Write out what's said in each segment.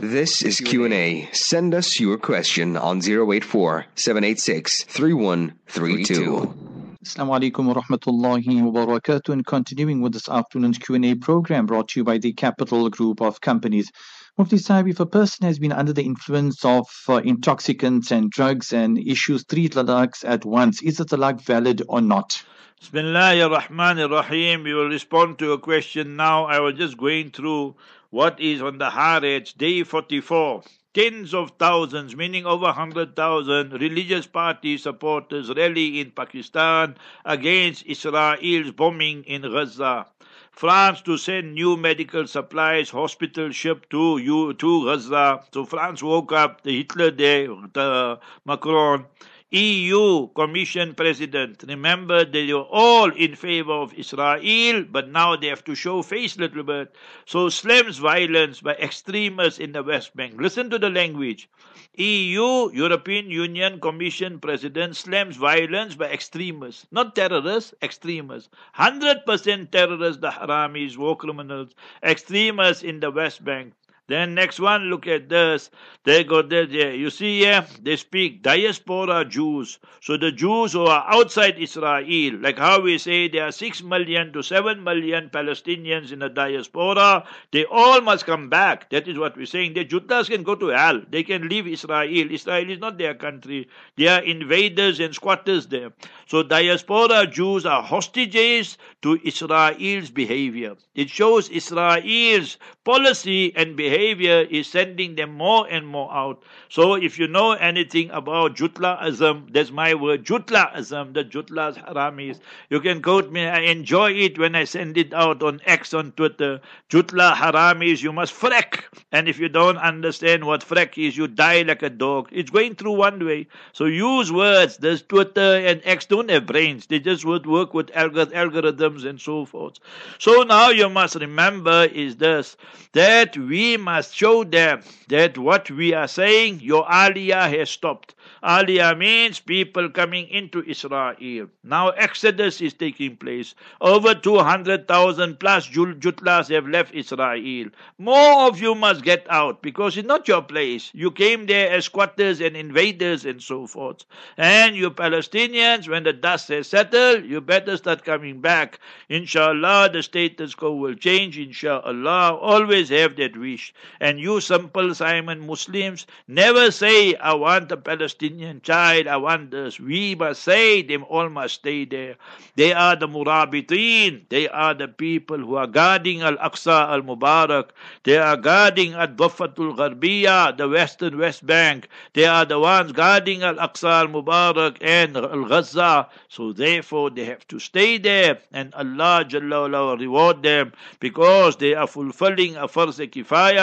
This is Q&A. Send us your question on 084 786 3132. Assalamu alaikum wa rahmatullahi wa barakatuh. And continuing with this afternoon's Q&A program brought to you by the Capital Group of Companies. Mufti Sahib, if a person has been under the influence of uh, intoxicants and drugs and issues three talaqs at once, is the talaq valid or not? Bismillah ar-Rahman ar-Rahim. We will respond to a question now. I was just going through what is on the Haaretz, day 44. Tens of thousands, meaning over 100,000 religious party supporters rally in Pakistan against Israel's bombing in Gaza. France to send new medical supplies, hospital ship to to Gaza. So France woke up, the Hitler there, the Macron. EU Commission President. Remember, they were all in favor of Israel, but now they have to show face a little bit. So slams violence by extremists in the West Bank. Listen to the language. EU, European Union Commission President, slams violence by extremists, not terrorists, extremists. 100% terrorists, the Haramis, war criminals, extremists in the West Bank. Then next one, look at this. They got there. You see here, they speak diaspora Jews. So the Jews who are outside Israel, like how we say there are six million to seven million Palestinians in the diaspora, they all must come back. That is what we're saying. The Judas can go to hell. They can leave Israel. Israel is not their country. They are invaders and squatters there. So diaspora Jews are hostages to Israel's behavior. It shows Israel's policy and behavior behavior is sending them more and more out. So if you know anything about Jutlaism, that's my word, Jutlaism, the Jutlas Haramis, you can quote me. I enjoy it when I send it out on X on Twitter. Jutla Haramis, you must freck. And if you don't understand what freck is, you die like a dog. It's going through one way. So use words. There's Twitter and X don't have brains. They just would work with algorithms and so forth. So now you must remember is this, that we must show them that what we are saying, your aliyah has stopped. Aliyah means people coming into Israel. Now Exodus is taking place. Over 200,000 plus Jutlas have left Israel. More of you must get out because it's not your place. You came there as squatters and invaders and so forth. And you Palestinians, when the dust has settled, you better start coming back. Inshallah, the status quo will change. Inshallah, always have that wish. And you simple Simon Muslims, never say, I want a Palestinian child, I want this. We must say them all must stay there. They are the Murabitin. They are the people who are guarding Al-Aqsa al-Mubarak. They are guarding Ad-Dafatul Gharbiya, the western West Bank. They are the ones guarding Al-Aqsa al-Mubarak and Al-Ghazza. So therefore they have to stay there and Allah Jalla reward them because they are fulfilling a farz kifaya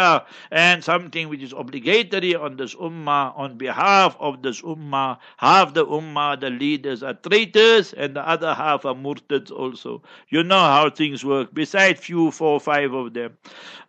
and something which is obligatory on this ummah on behalf of this ummah. Half the ummah, the leaders are traitors, and the other half are murtads also. You know how things work, besides few, four, five of them.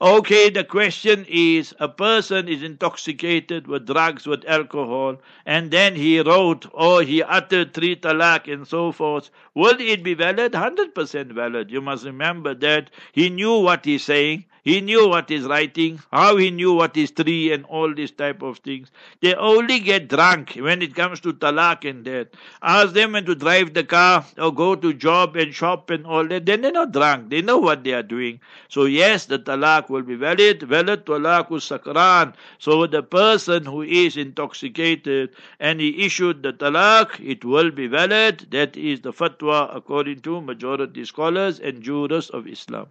Okay, the question is a person is intoxicated with drugs, with alcohol, and then he wrote or he uttered three talaq and so forth. Will it be valid? 100% valid. You must remember that he knew what he's saying he knew what he's writing, how he knew what is three and all these type of things. They only get drunk when it comes to talak and that. Ask them when to drive the car or go to job and shop and all that. Then they're not drunk. They know what they are doing. So yes, the talak will be valid. Valid talak sakran. So the person who is intoxicated and he issued the talak, it will be valid. That is the fatwa according to majority scholars and jurists of Islam.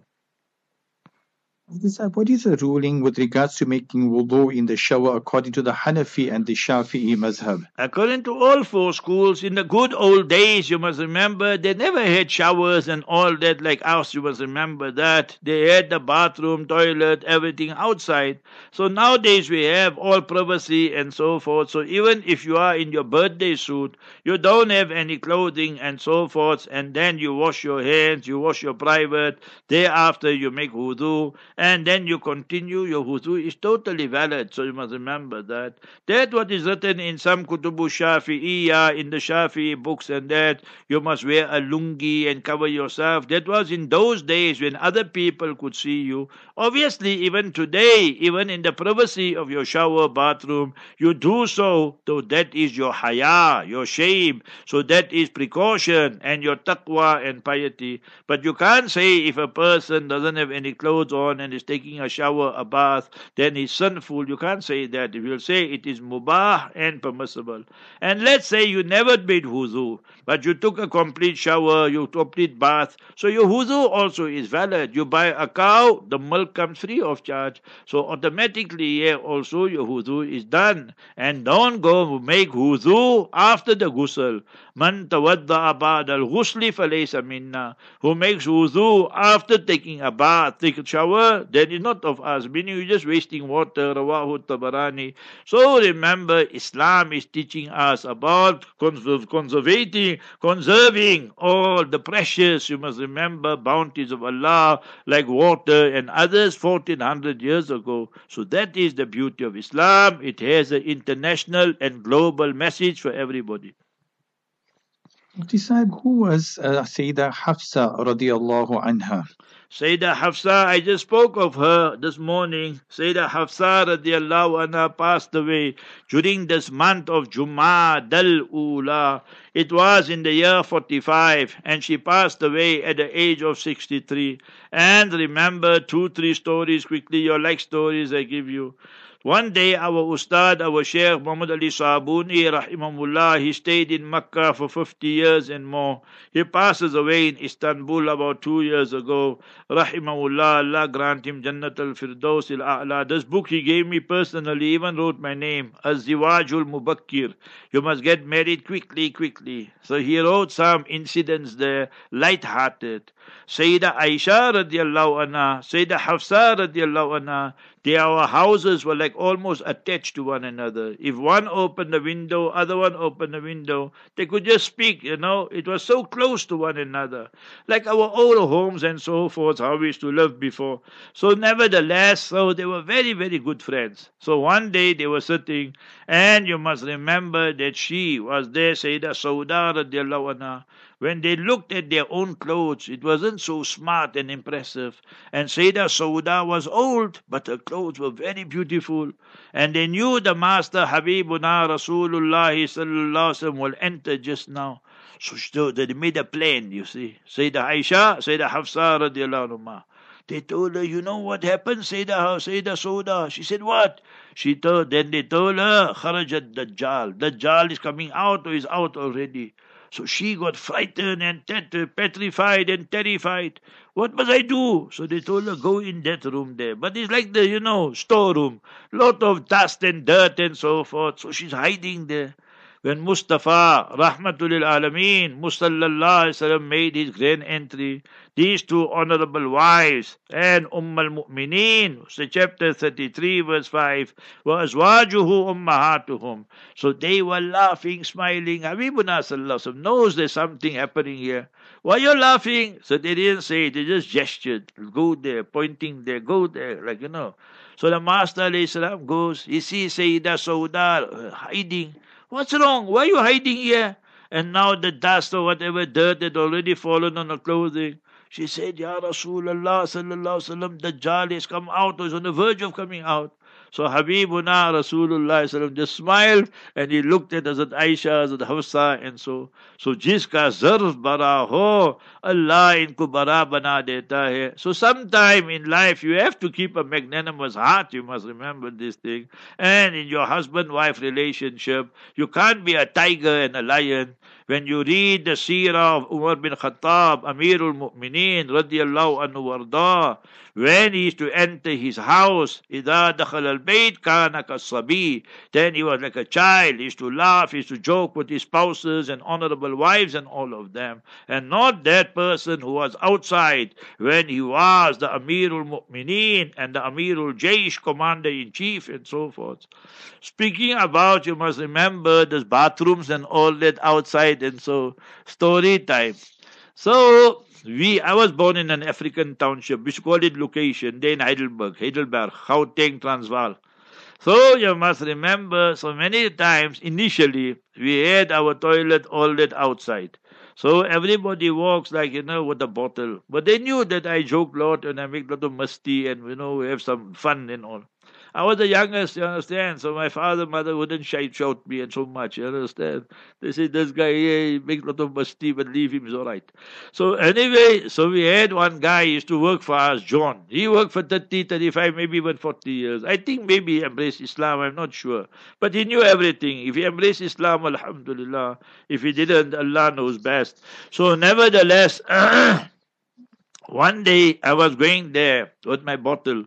Uh, what is the ruling with regards to making wudu in the shower according to the Hanafi and the Shafi'i mazhab? According to all four schools, in the good old days, you must remember, they never had showers and all that like us. You must remember that. They had the bathroom, toilet, everything outside. So nowadays we have all privacy and so forth. So even if you are in your birthday suit, you don't have any clothing and so forth, and then you wash your hands, you wash your private, thereafter you make wudu and then you continue your wudu is totally valid. So you must remember that. That what is written in some kutubu Shafi'iyah, in the Shafi'i books and that you must wear a lungi and cover yourself. That was in those days when other people could see you. Obviously, even today, even in the privacy of your shower bathroom, you do so, though that is your haya, your shame. So that is precaution and your taqwa and piety. But you can't say if a person doesn't have any clothes on and is taking a shower, a bath, then he's sinful. You can't say that. If you'll say it is mubah and permissible. And let's say you never made wuzu, but you took a complete shower, you took complete bath, so your wuzu also is valid. You buy a cow, the milk comes free of charge. So automatically, yeah, also your wuzu is done. And don't go make wuzu after the ghusl. Man ba'da al-ghusli falaysa minna. Who makes wuzu after taking a bath, take a shower, then it's not of us. Meaning you're just wasting water. Rawahu Tabarani. So remember, Islam is teaching us about conserving, conserving all the precious, you must remember, bounties of Allah, like water and others 1400 years ago. So that is the beauty of Islam. It has an international and global message for everybody. Mufti Sahib, who was uh, Sayyidah Hafsa radiallahu anha? Sayyidah Hafsa, I just spoke of her this morning. Sayyidah Hafsa radiallahu anha passed away during this month of Jumadal Ula. It was in the year 45 and she passed away at the age of 63. And remember two, three stories quickly, your like stories I give you. One day our Ustad, our Sheikh Muhammad Ali Sabuni, rahimahullah, he stayed in Mecca for 50 years and more. He passes away in Istanbul about two years ago. Rahimahullah, Allah grant him Jannat al-Firdaus al-A'la. This book he gave me personally, even wrote my name, Az-Ziwajul Mubakkir. You must get married quickly, quickly. So he wrote some incidents there, light-hearted. Sayyidah Aisha radiallahu anha, Sayyidah Hafsa radiallahu anha, their houses were like almost attached to one another. If one opened the window, other one opened the window, they could just speak, you know. It was so close to one another. Like our old homes and so forth, how we used to live before. So nevertheless, so they were very, very good friends. So one day they were sitting, and you must remember that she was there, Sayyidah Sauda radiallahu anha. When they looked at their own clothes, it wasn't so smart and impressive. And Sayyidah Sauda was old, but her clothes were very beautiful. And they knew the Master Habibuna Rasulullah will enter just now. So they made a plan, you see. Sayyidah Aisha, Sayyidah Hafsa radiallahu anha. They told her, you know what happened, Sayyidah, Sayyidah Sauda? She said, what? She told, then they told her, Kharajat Dajjal. Dajjal is coming out or is out already. So she got frightened and petrified and terrified. What must I do? So they told her, go in that room there. But it's like the, you know, storeroom. Lot of dust and dirt and so forth. So she's hiding there. When Mustafa, Rahmatul Alameen, Musallallahu made his grand entry, these two honorable wives and Umm al-Mu'mineen, so chapter 33 verse 5, was wajuhu ummahatuhum. So they were laughing, smiling. Habibuna sallallahu knows there's something happening here. Why you laughing? So they didn't say, they just gestured. Go there, pointing there, go there, like you know. So the Master salam goes, he sees Sayyidah Sauda hiding. What's wrong? Why are you hiding here? And now the dust or whatever dirt had already fallen on her clothing. She said, Ya Rasulullah sallallahu Dajjal has come out or is on the verge of coming out. So Habibuna Rasulullah just smiled and he looked at Hazrat Aisha, Hazrat Hafsa and so. So jiska zarf bara ho, Allah inko bara bana deta hai. So sometime in life you have to keep a magnanimous heart, you must remember this thing. And in your husband-wife relationship, you can't be a tiger and a lion. When you read the seerah of Umar bin Khattab, Amirul Mu'mineen, radiallahu anhu warda, when he used to enter his house, إِذَا دَخَلَ الْبَيْتِ كَانَ كَالصَّبِي Then he was like a child. He used to laugh, he used to joke with his spouses and honorable wives and all of them. And not that person who was outside when he was the Amirul Mu'mineen and the Amirul Jaish, commander-in-chief and so forth. Speaking about, you must remember, there's bathrooms and all that outside and so story time. So we, I was born in an African township. We call it location. Then Heidelberg, Heidelberg, Gauteng, Transvaal. So you must remember, so many times initially we had our toilet all that outside. So everybody walks like, you know, with a bottle. But they knew that I joke a lot and I make a lot of musty and, you know, we have some fun and all. I was the youngest, you understand? So my father, mother wouldn't shout, shout me and so much, you understand? They said, this guy, yeah, he makes a lot of musty, but leave him, it's all right. So anyway, so we had one guy used to work for us, John. He worked for 30, 35, maybe even 40 years. I think maybe he embraced Islam, I'm not sure. But he knew everything. If he embraced Islam, alhamdulillah. If he didn't, Allah knows best. So nevertheless, one day I was going there with my bottle.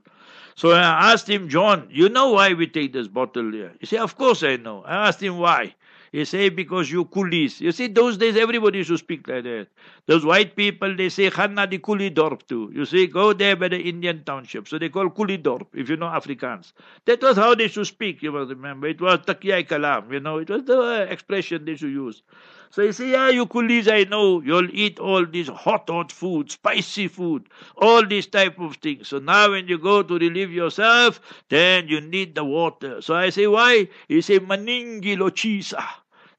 So I asked him, John, you know why we take this bottle here? He said, Of course I know. I asked him why. He say because you coolies. You see, those days everybody used to speak like that. Those white people, they say Khanna di Kuli Dorp too. You see, go there by the Indian township. So they call Kuli Dorp, if you know Afrikaans. That was how they should speak, you must remember. It was Takiyai Kalam, you know. It was the expression they should use. So you say, yeah, you coolies, I know, you'll eat all this hot, hot food, spicy food, all these type of things. So now when you go to relieve yourself, then you need the water. So I say, why? He say, maningi lochisa.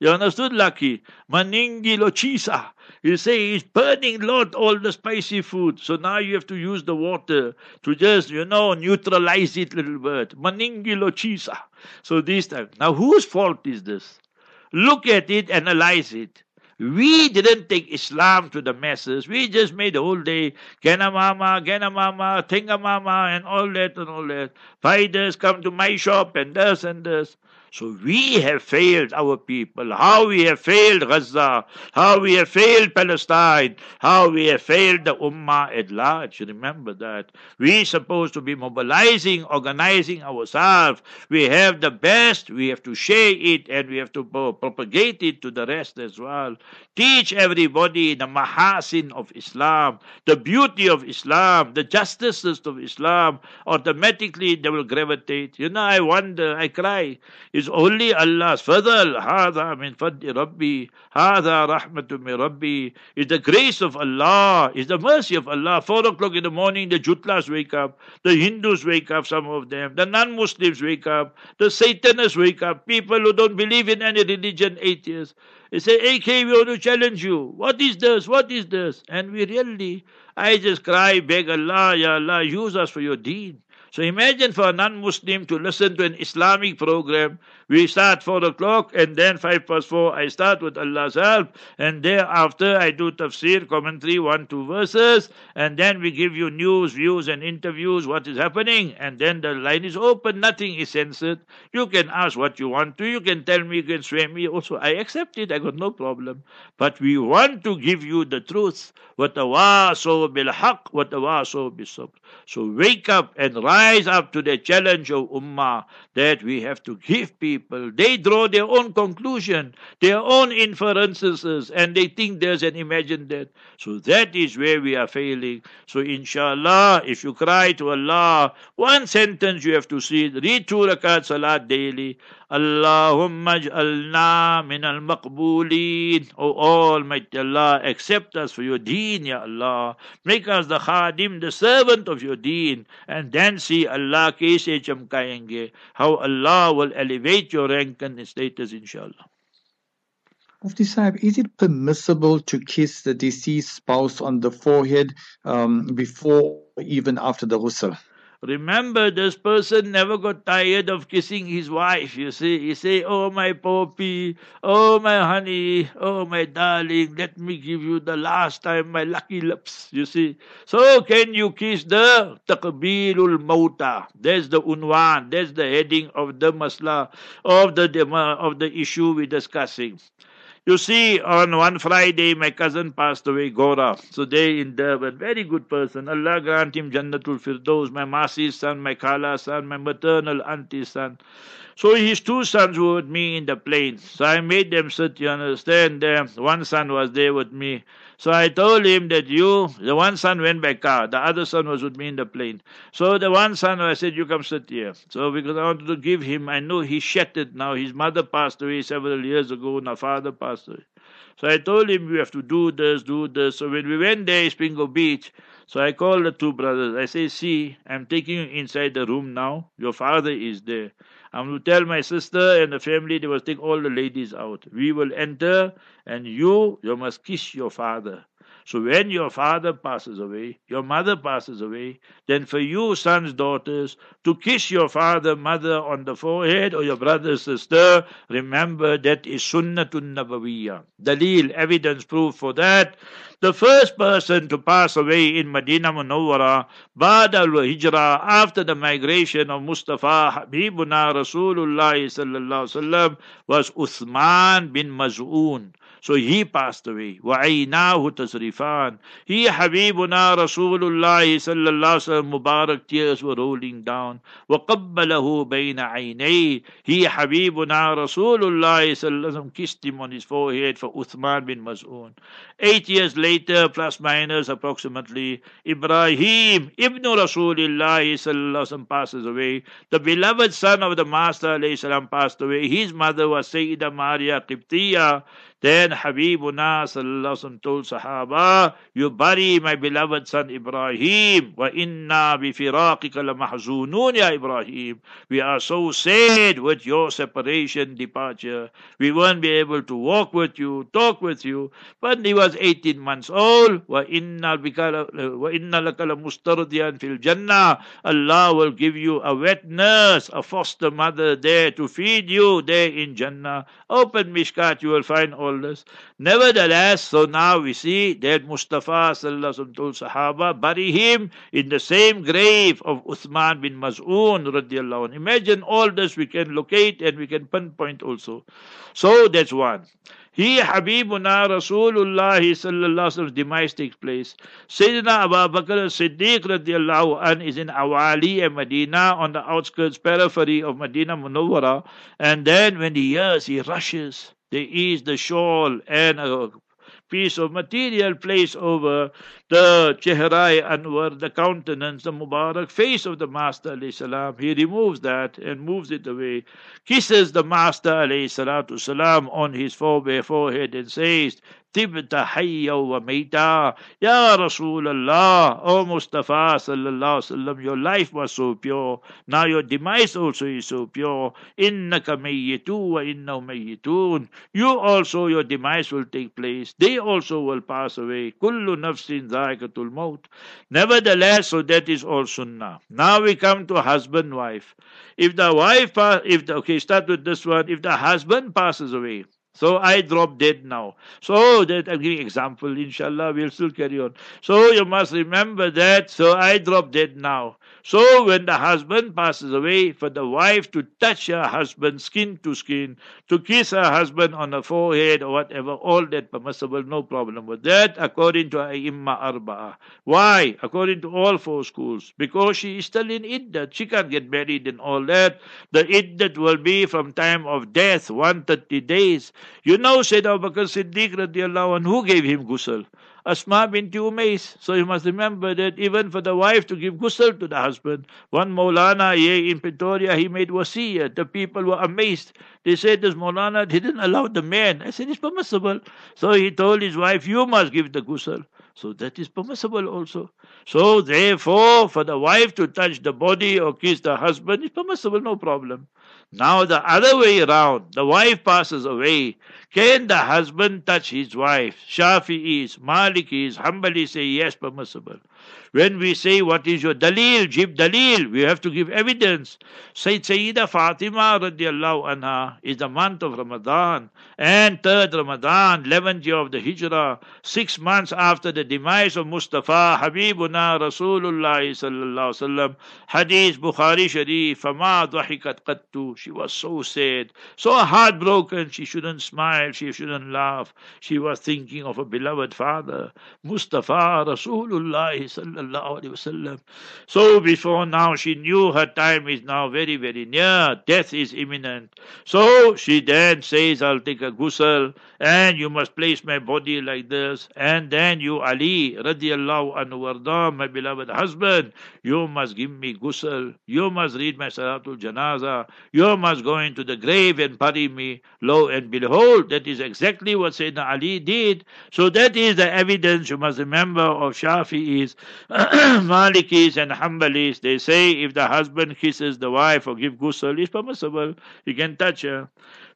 You understood, Lucky? Maningi lochisa. You say he's burning Lord all the spicy food. So now you have to use the water to just, you know, neutralize it a little bit. Maningi lochisa. So this time. Now whose fault is this? Look at it, analyze it. We didn't take Islam to the masses. We just made the whole day Gana Mama, Gana Mama, Mama, and all that and all that. Fighters come to my shop and this and this. So we have failed our people. How we have failed Gaza. How we have failed Palestine. How we have failed the Ummah at large. Remember that. we supposed to be mobilizing, organizing ourselves. We have the best. We have to share it and we have to propagate it to the rest as well. Teach everybody the mahasin of Islam, the beauty of Islam, the justices of Islam. Automatically they will gravitate. You know, I wonder, I cry is only Allah's fadl. هذا من فضل ربي هذا رحمة من ربي is the grace of Allah, is the mercy of Allah. Four o'clock in the morning, the Jutlas wake up, the Hindus wake up, some of them, the non-Muslims wake up, the Satanists wake up, people who don't believe in any religion, atheists. They say, AK, we want to challenge you. What is this? What is this? And we really, I just cry, beg Allah, Ya Allah, use us for your deen. So imagine for a non-Muslim to listen to an Islamic program. We start four o'clock and then five past four. I start with Allah's help, and thereafter I do tafsir, commentary, one two verses, and then we give you news, views, and interviews. What is happening? And then the line is open. Nothing is censored. You can ask what you want to. You can tell me. You can swear me. Also, I accept it. I got no problem. But we want to give you the truth. What the bil haq, what the bil So wake up and rise rise up to the challenge of Ummah that we have to give people. They draw their own conclusion, their own inferences, and they think there's an imagined death. So that is where we are failing. So inshallah, if you cry to Allah, one sentence you have to see, read two rakat salat daily. Allahumma ij'alna min al-maqbulin. O Almighty Allah, accept us for your deen, Ya Allah. Make us the khadim, the servant of your deen. And then see Allah. How Allah will elevate your rank and status, inshallah. Mufti Sahib, is it permissible to kiss the deceased spouse on the forehead um, before even after the ghusl? Remember, this person never got tired of kissing his wife. You see, he say, "Oh my poppy, oh my honey, oh my darling, let me give you the last time my lucky lips." You see, so can you kiss the takbirul mauta? There's the unwan. There's the heading of the masla of the of the issue we're discussing. You see, on one Friday, my cousin passed away, Gora. So they in Durban, very good person. Allah grant him Jannatul Firdaus, my Masi's son, my Khala's son, my maternal auntie's son. So his two sons were with me in the plane. So I made them sit, you understand? One son was there with me. So I told him that you, the one son went by car, the other son was with me in the plane. So the one son, I said, you come sit here. So because I wanted to give him, I know he shattered now. His mother passed away several years ago, and her father passed away. So I told him, you have to do this, do this. So when we went there, Isipingo Beach, so I called the two brothers. I say, see, I'm taking you inside the room now. Your father is there. I'm to tell my sister and the family they will take all the ladies out. We will enter, and you, you must kiss your father. So when your father passes away, your mother passes away, then for you, sons, daughters, to kiss your father, mother on the forehead or your brother, sister, remember that is sunnatun nabawiyah. Dalil, evidence, proof for that. The first person to pass away in Medina Munawwara, Ba'd al-Hijra, after the migration of Mustafa Habibuna Rasulullah sallallahu was Uthman bin Maz'un. So he passed away. وَعَيْنَاهُ تَسْرِفَانِ He, Habibuna Rasulullah sallallahu Mubarak tears were rolling down. وَقَبَّلَهُ بَيْنَ عَيْنَيْهِ He, Habibuna Rasulullah sallallahu kissed him on his forehead for Uthman bin Maz'un. Eight years later, plus minus approximately, Ibrahim ibn Rasulullah sallallahu passes away. The beloved son of the Master sallam, passed away. His mother was Sayyida Maria Qibtiyah. Then Habibuna sallallahu told Sahaba, You bury my beloved son Ibrahim. Wa inna bi ya Ibrahim. We are so sad with your separation, departure. We won't be able to walk with you, talk with you. But he was 18 months old. Wa inna laka la mustardiyan fil jannah. Allah will give you a wet nurse, a foster mother there to feed you there in Jannah. Open Mishkat, you will find all this. Nevertheless, so now we see that Mustafa sallallahu told Sahaba, bury him in the same grave of Uthman bin Maz'un radiallahu Imagine all this we can locate and we can pinpoint also. So that's one. He Habibuna Rasulullah sallallahu demise takes place. Sayyidina Abu Bakr Siddiq radiallahu an is in Awali and Medina on the outskirts periphery of Medina Munawwara and then when he hears he rushes there is the shawl and a piece of material placed over the Chehrai Anwar, the countenance, the Mubarak face of the Master salam. He removes that and moves it away, kisses the Master salam on his forehead and says, طبت حيا وميتا Ya Rasulullah, O Mustafa sallallahu sallam, your life was so pure. Now your demise also is so pure. Innaka mayyitu wa innahu mayyitun. You also, your demise will take place. They also will pass away. Kullu nafsin dhaikatul maut. Nevertheless, so that is all sunnah. Now we come to husband wife. If the wife, if the, okay, start with this one. If the husband passes away, so I drop dead now. So that I'm giving example, inshallah, we'll still carry on. So you must remember that. So I drop dead now. So when the husband passes away, for the wife to touch her husband skin to skin, to kiss her husband on the forehead or whatever, all that permissible, no problem with that, according to Aimma Arba'a. Why? According to all four schools. Because she is still in iddat. She can't get married and all that. The iddat will be from time of death, 130 days. You know, said Abu Bakr Siddiq radiallahu anh, who gave him ghusl? Asma binti Umais. So you must remember that even for the wife to give ghusl to the husband, one Maulana here in Pretoria, he made wasiyah. The people were amazed. They said this Maulana didn't allow the man. I said, it's permissible. So he told his wife, you must give the ghusl. So that is permissible also. So therefore, for the wife to touch the body or kiss the husband is permissible, no problem. Now the other way around, the wife passes away. Can the husband touch his wife? Shafi'is, Malikis, Hanbali say yes, permissible. When we say, what is your dalil? Give dalil. We have to give evidence. Sayyid Sayyida Fatima radiallahu anha is the month of Ramadan. And third Ramadan, 11th year of the Hijrah, six months after the demise of Mustafa, Habibuna Rasulullah sallallahu sallam, Hadith Bukhari Sharif, Fama dhahikat qattu. She was so sad, so heartbroken. She shouldn't smile, she shouldn't laugh. She was thinking of a beloved father, Mustafa Rasulullah sallallahu wasallam. So before now, she knew her time is now very, very near. Death is imminent. So she then says, I'll take a ghusl and you must place my body like this. And then you, Ali, radiallahu anhu warda, my beloved husband, you must give me ghusl. You must read my salatul janaza. You must go into the grave and bury me. Lo and behold, that is exactly what Sayyidina Ali did. So that is the evidence you must remember of Shafi'is, Malikis and Hanbalis. They say if the husband kisses the wife or give ghusl, it's permissible. He can touch her.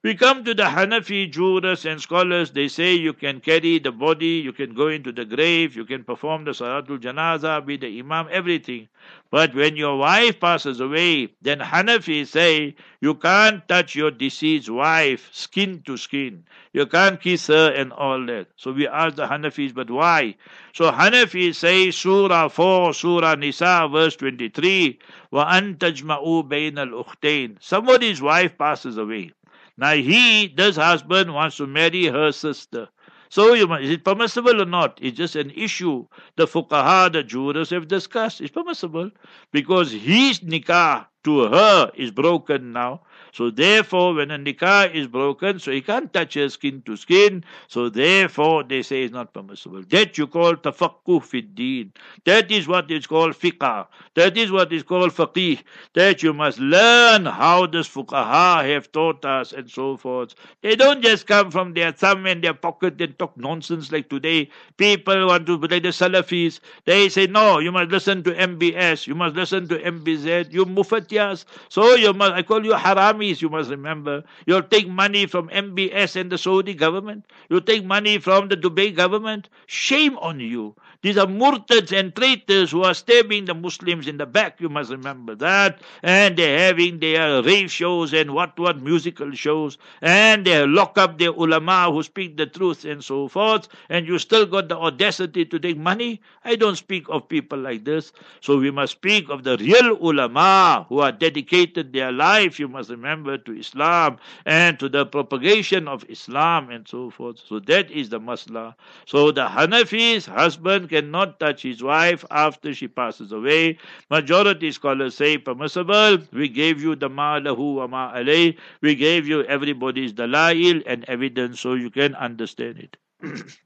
We come to the Hanafi jurists and scholars, they say you can carry the body, you can go into the grave, you can perform the Salatul Janaza, be the Imam, everything. But when your wife passes away, then Hanafi say you can't touch your deceased wife skin to skin. You can't kiss her and all that. So we ask the Hanafis, but why? So Hanafi say Surah 4, Surah Nisa, verse 23, وَأَن تَجْمَعُوا بَيْنَ الْأُخْتَيْنِ Somebody's wife passes away. Now he, this husband, wants to marry her sister. So you, is it permissible or not? It's just an issue. The fuqaha, the jurists have discussed. It's permissible because his nikah to her is broken now. So therefore, when a nikah is broken, so he can't touch her skin to skin. So therefore, they say it's not permissible. That you call tafakkuh fid deen. That is what is called fiqh. That is what is called faqih. That you must learn how this fuqaha have taught us and so forth. They don't just come from their thumb and their pocket and talk nonsense like today. People want to play the Salafis. They say, no, you must listen to MBS. You must listen to MBZ. You mufatiyas. So you must, I call you harami you must remember. You'll take money from MBS and the Saudi government. You'll take money from the Dubai government. Shame on you. These are murtads and traitors who are stabbing the Muslims in the back. You must remember that. And they're having their rave shows and what what musical shows. And they lock up their ulama who speak the truth and so forth. And you still got the audacity to take money. I don't speak of people like this. So we must speak of the real ulama who are dedicated their life. You must remember to Islam and to the propagation of Islam and so forth. So that is the masla. So the Hanafis husband cannot touch his wife after she passes away. Majority scholars say permissible. We gave you the ma'lahu wa ma'alay. We gave you everybody's dalail and evidence so you can understand it.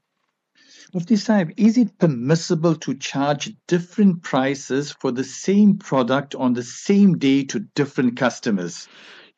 Mufti Sahib, is it permissible to charge different prices for the same product on the same day to different customers?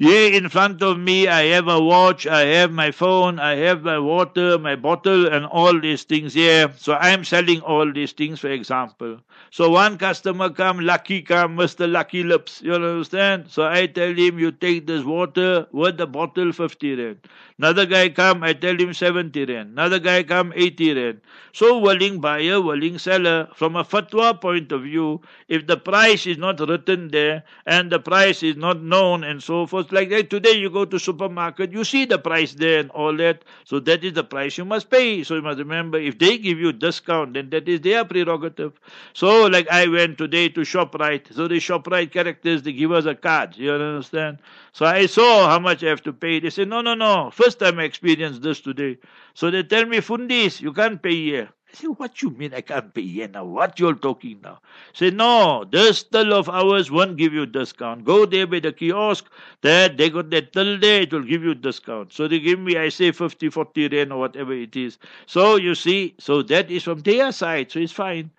Here in front of me, I have a watch, I have my phone, I have my water, my bottle, and all these things here. So I'm selling all these things, for example. So one customer come, lucky come, Mr. Lucky Lips. You understand? So I tell him, you take this water with the bottle, 50 rand. Another guy come, I tell him 70 rand. Another guy come, 80 rand. So willing buyer, willing seller. From a fatwa point of view, if the price is not written there and the price is not known and so forth, like that, today you go to supermarket, you see the price there and all that. So that is the price you must pay. So you must remember, if they give you discount, then that is their prerogative. So like I went today to ShopRite. So the ShopRite characters, they give us a card. You understand? So I saw how much I have to pay. They say, no, no, no. First time I experienced this today. So they tell me, Fundis, you can't pay here. I say, what you mean I can't pay here now? What you're talking now? Say, no, this till of ours won't give you discount. Go there by the kiosk. There, they got that till there, it will give you discount. So they give me, I say, 50, 40 rand or whatever it is. So you see, so that is from their side, so it's fine.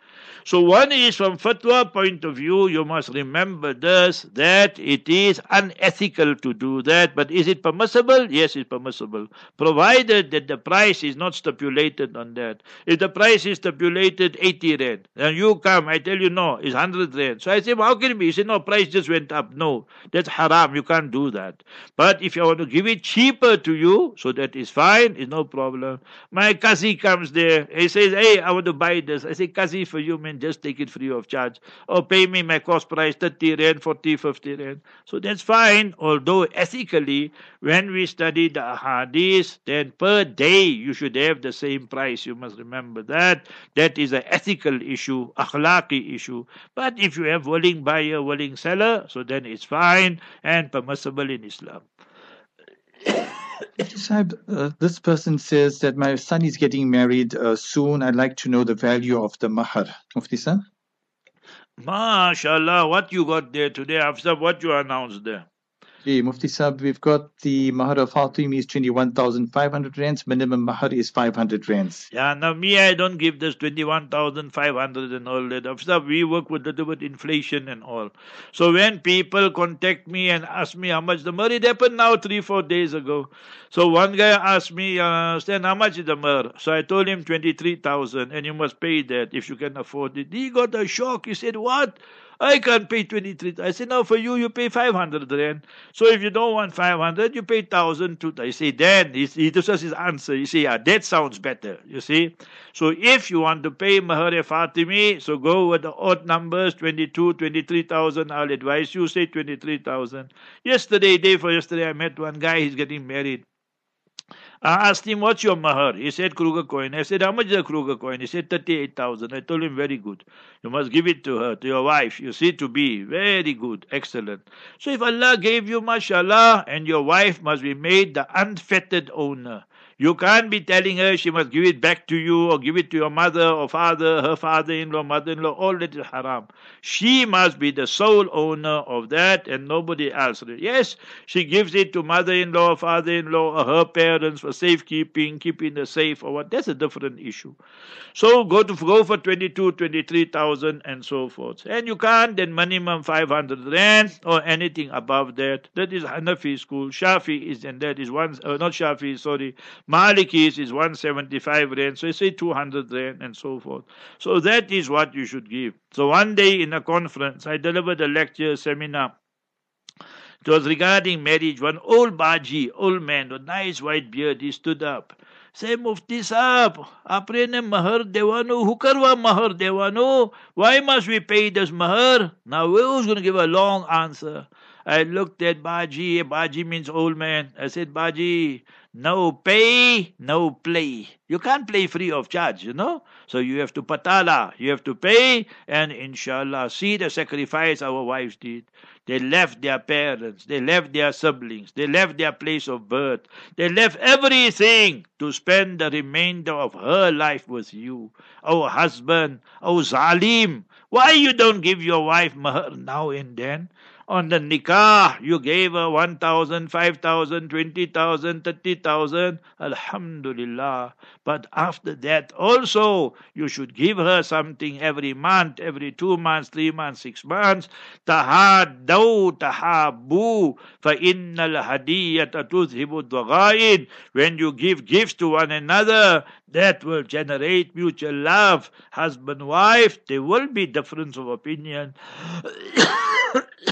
So one is from fatwa point of view, you must remember this, that it is unethical to do that. But is it permissible? Yes, it's permissible. Provided that the price is not stipulated on that. If the price is stipulated 80 rand, and you come, I tell you no, it's 100 rand. So I say, well, how can it be? You say, no, price just went up. No, that's haram. You can't do that. But if you want to give it cheaper to you, so that is fine, it's no problem. My kazi comes there. He says, hey, I want to buy this. I say, kazi for you, man and just take it free of charge. Or pay me my cost price 30 rand, 40, 50 rand. So that's fine. Although ethically, when we study the hadith, then per day you should have the same price. You must remember that. That is an ethical issue, akhlaqi issue. But if you have willing buyer, willing seller, so then it's fine and permissible in Islam. Sahib, uh, this person says that my son is getting married uh, soon. I'd like to know the value of the mahar. Mufti sir? MashaAllah, what you got there today, Afsab, what you announced there? Okay, Mufti Sahib, we've got the Mahar of Fatim is 21,500 rands. Minimum Mahar is 500 rands. Yeah, now me, I don't give this 21,500 and all that. After we work with little bit inflation and all. So when people contact me and ask me how much the Mahar, it happened now three, four days ago. So one guy asked me, uh, Stan, how much is the Mahar? So I told him 23,000 and you must pay that if you can afford it. He got a shock. He said, what? I can't pay 23. I said, no, for you, you pay 500 rand. So if you don't want 500, you pay 1,000. To, I say, then, he, this was his answer. You see, yeah, that sounds better, you see. So if you want to pay Mahar Fatimi, so go with the odd numbers, 22, 23,000. I'll advise you, say 23,000. Yesterday, day for yesterday, I met one guy, he's getting married. I asked him, What's your mahar? He said, Kruger coin. I said, How much is a Kruger coin? He said, 38,000. I told him, Very good. You must give it to her, to your wife. You see, to be very good, excellent. So if Allah gave you, mashallah, and your wife must be made the unfettered owner. You can't be telling her she must give it back to you or give it to your mother or father, her father in law, mother in law. All that is haram. She must be the sole owner of that and nobody else. Yes, she gives it to mother in law, father in law, or her parents for safekeeping, keeping the safe or what. That's a different issue. So go to go for 22, 23,000 and so forth. And you can't then minimum 500 rand or anything above that. That is Hanafi school. Shafi is and that is one, uh, not Shafi, sorry. Malikis is 175 rand, so you say 200 rand and so forth. So that is what you should give. So one day in a conference, I delivered a lecture seminar. It was regarding marriage. One old baji, old man with nice white beard, he stood up. Say, Mufti Saab, apne mahar devanu, who karwa mahar devanu? Why must we pay this mahar? Now, who's going to give a long answer? I looked at Baji. Baji means old man. I said, Baji, no pay, no play. You can't play free of charge, you know. So you have to patala, you have to pay, and inshallah, see the sacrifice our wives did. They left their parents, they left their siblings, they left their place of birth, they left everything to spend the remainder of her life with you. Oh husband, oh zalim, why you don't give your wife mahar now and then? On the nikah, you gave her 1,000, 5,000, 20,000, 30,000. Alhamdulillah. But after that also, you should give her something every month, every two months, three months, six months. Tahaddaw tahabu fa innal hadiyata tuzhibu dhaghain. When you give gifts to one another, that will generate mutual love. Husband, wife, there will be difference of opinion.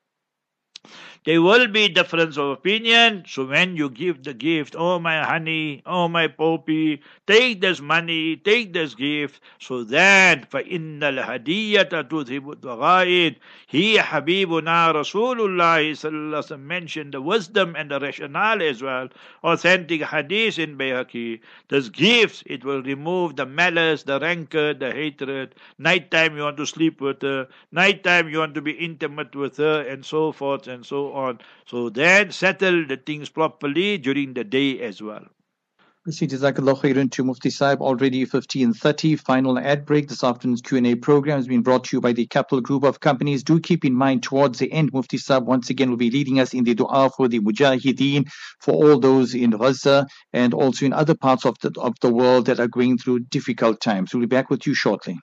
There will be difference of opinion. So when you give the gift, oh my honey, oh my poppy, take this money, take this gift. So then, فَإِنَّ الْهَدِيَّةَ تُذْهِبُ الضَّغَائِدِ He, Habibuna Rasulullah sallallahu mentioned the wisdom and the rationale as well. Authentic hadith in Bayhaqi. This gift, it will remove the malice, the rancor, the hatred. Nighttime you want to sleep with her. Nighttime you want to be intimate with her and so forth and so on. So then settle the things properly during the day as well. See, Jazakallah khairan to Mufti Saib, already 15.30, final ad break. This afternoon's Q&A program has been brought to you by the Capital Group of Companies. Do keep in mind, towards the end, Mufti Saib once again will be leading us in the dua for the Mujahideen, for all those in Gaza and also in other parts of the, of the world that are going through difficult times. We'll be back with you shortly.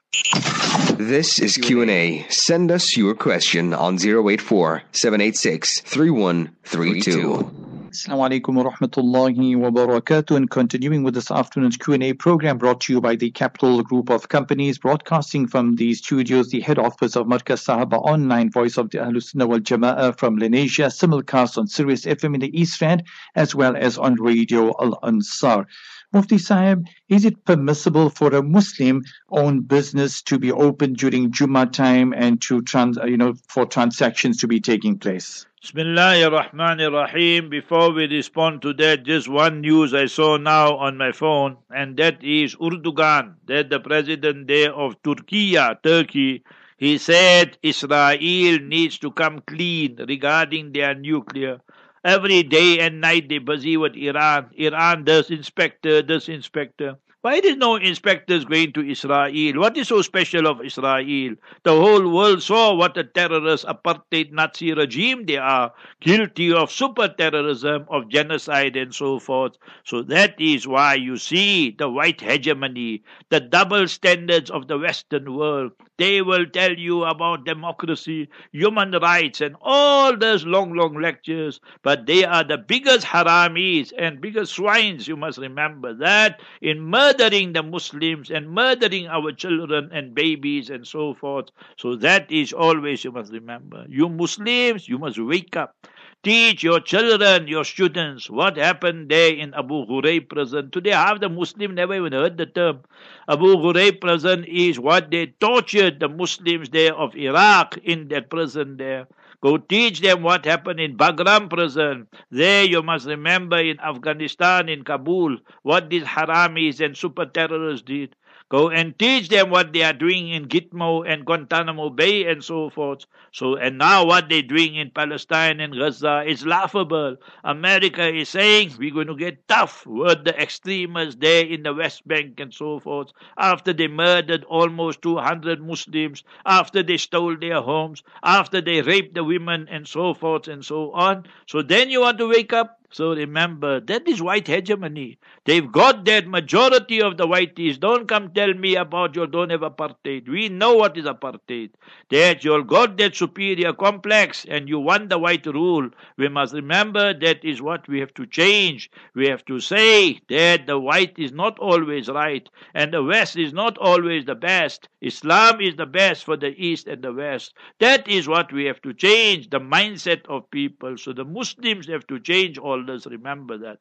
This is Q&A. Send us your question on 084 786 3132. Assalamu alaikum wa rahmatullahi wa barakatuh. And continuing with this afternoon's Q&A program brought to you by the Capital Group of Companies, broadcasting from the studios, the head office of Markaz Sahaba Online, voice of the Ahlus Sunnah wal Jama'ah from Lenasia, simulcast on Sirius FM in the East Rand, as well as on Radio Al Ansar. Mufti Sahib, is it permissible for a Muslim-owned business to be open during Jummah time and to trans, uh, you know, for transactions to be taking place? Bismillahir. Before we respond to that, just one news I saw now on my phone, and that is Erdogan, that the president there of Turkey, Turkey, he said Israel needs to come clean regarding their nuclear. Every day and night they busy with Iran. Iran does inspector, does inspector. Why there no inspectors going to Israel? What is so special of Israel? The whole world saw what a terrorist apartheid Nazi regime they are, guilty of super terrorism, of genocide and so forth. So that is why you see the white hegemony, the double standards of the Western world. They will tell you about democracy, human rights, and all those long, long lectures. But they are the biggest haramis and biggest swines. You must remember that in murdering the Muslims and murdering our children and babies and so forth. So that is always you must remember. You Muslims, you must wake up. Teach your children, your students, what happened there in Abu Ghuraib prison. Today, half the Muslim never even heard the term. Abu Ghuraib prison is what they tortured the Muslims there of Iraq in that prison there. Go teach them what happened in Bagram prison. There you must remember in Afghanistan, in Kabul, what these haramis and super terrorists did. Go and teach them what they are doing in Gitmo and Guantanamo Bay and so forth. So, and now what they're doing in Palestine and Gaza is laughable. America is saying we're going to get tough with the extremists there in the West Bank and so forth. After they murdered almost 200 Muslims, after they stole their homes, after they raped the women and so forth and so on. So then you want to wake up? So remember, that is white hegemony. They've got that majority of the whiteys. Don't come tell me about you don't have apartheid. We know what is apartheid. That you've got that superior complex and you want the white rule. We must remember that is what we have to change. We have to say that the white is not always right and the west is not always the best. Islam is the best for the east and the west. That is what we have to change, the mindset of people. So the Muslims have to change all Remember that.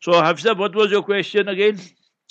So Hafsa, what was your question again?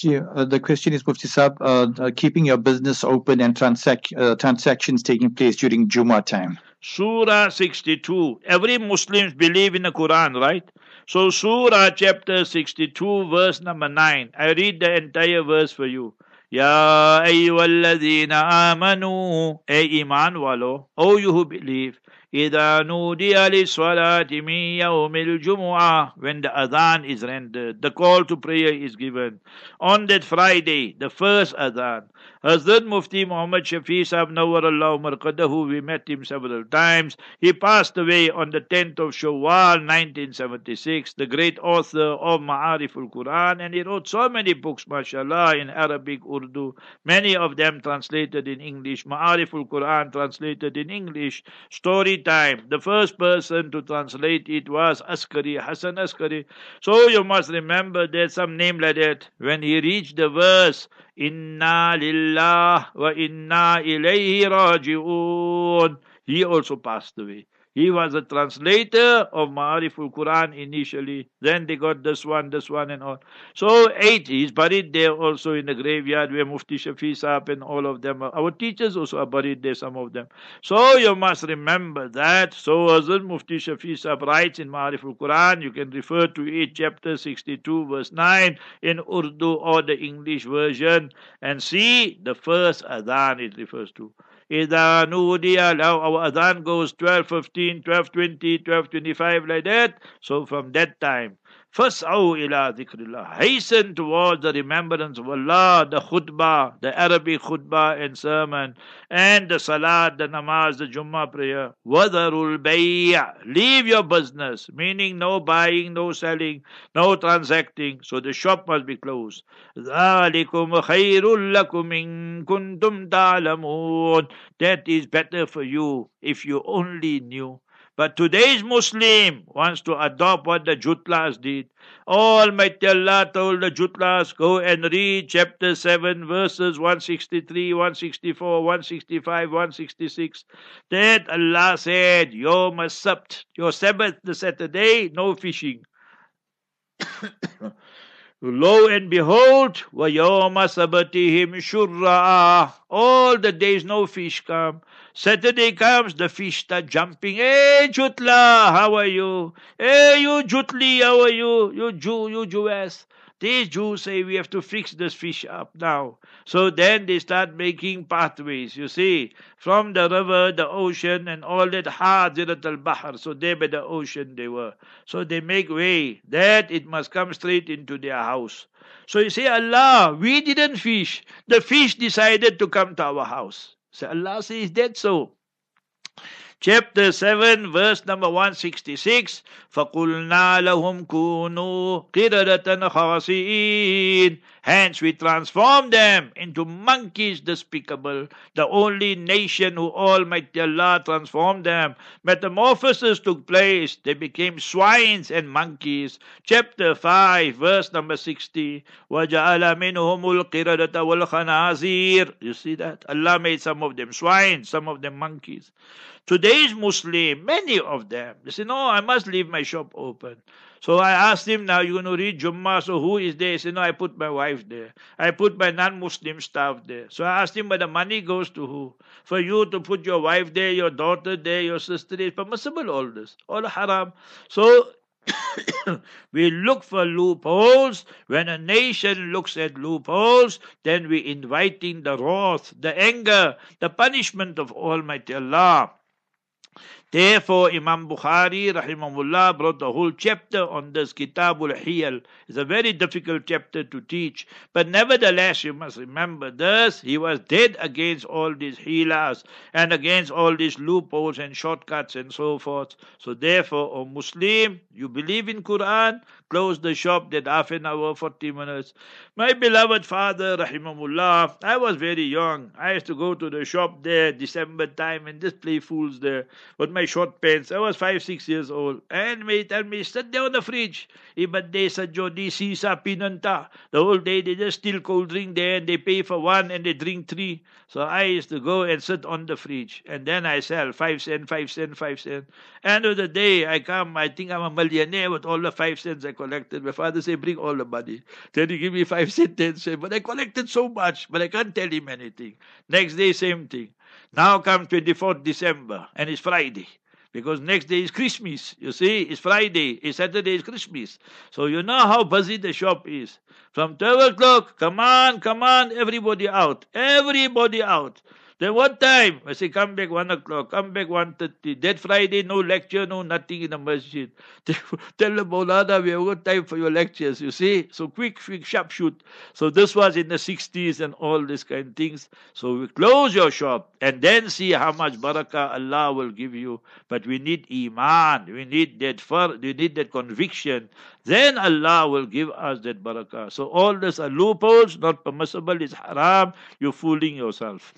Uh, the question is, Mufti Saab, uh, uh, keeping your business open and transac- uh, transactions taking place during Jummah time. Surah 62. Every Muslims believe in the Quran, right? So Surah chapter 62, verse number 9. I read the entire verse for you. Ya ayyuhalladhina amanu, a iman walo, O you who believe, إذا نودي للصلاة من يوم الجمعة when the adhan is rendered the call to prayer is given on that Friday the first adhan Hazrat Mufti Muhammad Shafi Sahib Nawwarallahu Marqadahu we met him several times he passed away on the 10th of Shawwal 1976 the great author of Ma'arif al-Quran and he wrote so many books mashallah in Arabic Urdu many of them translated in English Ma'arif al-Quran translated in English story time. The first person to translate it was Askari, Hassan Askari. So you must remember there's some name like that. When he reached the verse, Inna lillah wa inna ilayhi raji'un, he also passed away. He was a translator of Ma'ariful Quran initially. Then they got this one, this one, and all. So eight. He's buried there also in the graveyard where Mufti Shafi Saab and all of them. Are. Our teachers also are buried there, some of them. So you must remember that. So Hazrat Mufti Shafi Saab writes in Ma'ariful Quran. You can refer to it, chapter 62, verse 9 in Urdu or the English version and see the first adhan it refers to. إذا نودي our adhan goes 12, 15, 12, 20, 12, 25 like that. So from that time, فَاسْعَوْا إِلَىٰ ذِكْرِ اللَّهِ Hasten towards the remembrance of Allah, the khutbah, the Arabic khutbah and sermon, and the salat, the namaz, the Jummah prayer. وَذَرُوا الْبَيْعَ Leave your business, meaning no buying, no selling, no transacting. So the shop must be closed. ذَلِكُمْ خَيْرٌ لَكُمْ إِن كُنْتُمْ تَعْلَمُونَ That is better for you if you only knew. But today's Muslim wants to adopt what the Jutlas did. Almighty Allah told the Jutlas, go and read chapter 7, verses 163, 164, 165, 166. That Allah said, Yom Sabt, your Sabbath, the Saturday, no fishing. Lo and behold, وَيَوْمَ سَبَتِهِمْ شُرَّعًا All the days no fish come. Saturday comes, the fish start jumping. Hey, Jutla, how are you? Hey, you Jutli, how are you? You Jew, you Jewess. These Jews say we have to fix this fish up now. So then they start making pathways, you see, from the river, the ocean, and all that Hadirat al Bahr. So there by the ocean they were. So they make way that it must come straight into their house. So you say, Allah, we didn't fish. The fish decided to come to our house. So Allah says, that so? chapter 7 verse number 166 فَقُلْنَا لَهُمْ كُونُوا قِرَدَةً خَاسِئِينَ Hence we transform them into monkeys despicable, the only nation who Almighty Allah transformed them. Metamorphosis took place, they became swines and monkeys. Chapter 5, verse number 60. وَجَعَلَ مِنْهُمُ الْقِرَدَةَ وَالْخَنَازِيرَ You see that? Allah made some of them swines, some of them monkeys. Today's Muslim, many of them, they say, No, I must leave my shop open. So I asked him, now you're going to read Jummah, so who is there? He said, no, I put my wife there. I put my non-Muslim staff there. So I asked him, but the money goes to who? For you to put your wife there, your daughter there, your sister there, permissible all this. All haram. So we look for loopholes. When a nation looks at loopholes, then we inviting the wrath, the anger, the punishment of Almighty Allah. Therefore, Imam Bukhari, rahimahullah, brought a whole chapter on this Kitabul Hiyal. It's a very difficult chapter to teach. But nevertheless, you must remember this. He was dead against all these hilas and against all these loopholes and shortcuts and so forth. So therefore, O Muslim, you believe in Quran, close the shop that half an hour, 40 minutes. My beloved father, rahimahullah, I was very young. I used to go to the shop there December time and just play fools there. But my my short pants. I was five, six years old. And may tell me, sit down on the fridge. Ibad day sa Jodi Sisa Pinanta. The whole day they just steal cold drink there and they pay for one and they drink three. So I used to go and sit on the fridge. And then I sell five cent, five cent, five cent. End of the day, I come, I think I'm a millionaire with all the five cents I collected. My father say, bring all the money. Then he give me five cent, ten cent. But I collected so much, but I can't tell him anything. Next day, same thing. Now come 24th December, and it's Friday. Because next day is Christmas. You see, it's Friday, it's Saturday is Christmas. So you know how busy the shop is. From 12 o'clock, come on, come on, everybody out. Everybody out. Then what time? I say, come back 1 o'clock, come back 1.30. That Friday, no lecture, no nothing in the masjid. Tell the Maulana, we have got time for your lectures, you see. So quick, quick, sharp shoot. So this was in the 60s and all these kind of things. So we close your shop and then see how much barakah Allah will give you. But we need iman. We need that far, we need that conviction. Then Allah will give us that barakah. So all this are loopholes, not permissible, it's haram. You're fooling yourself.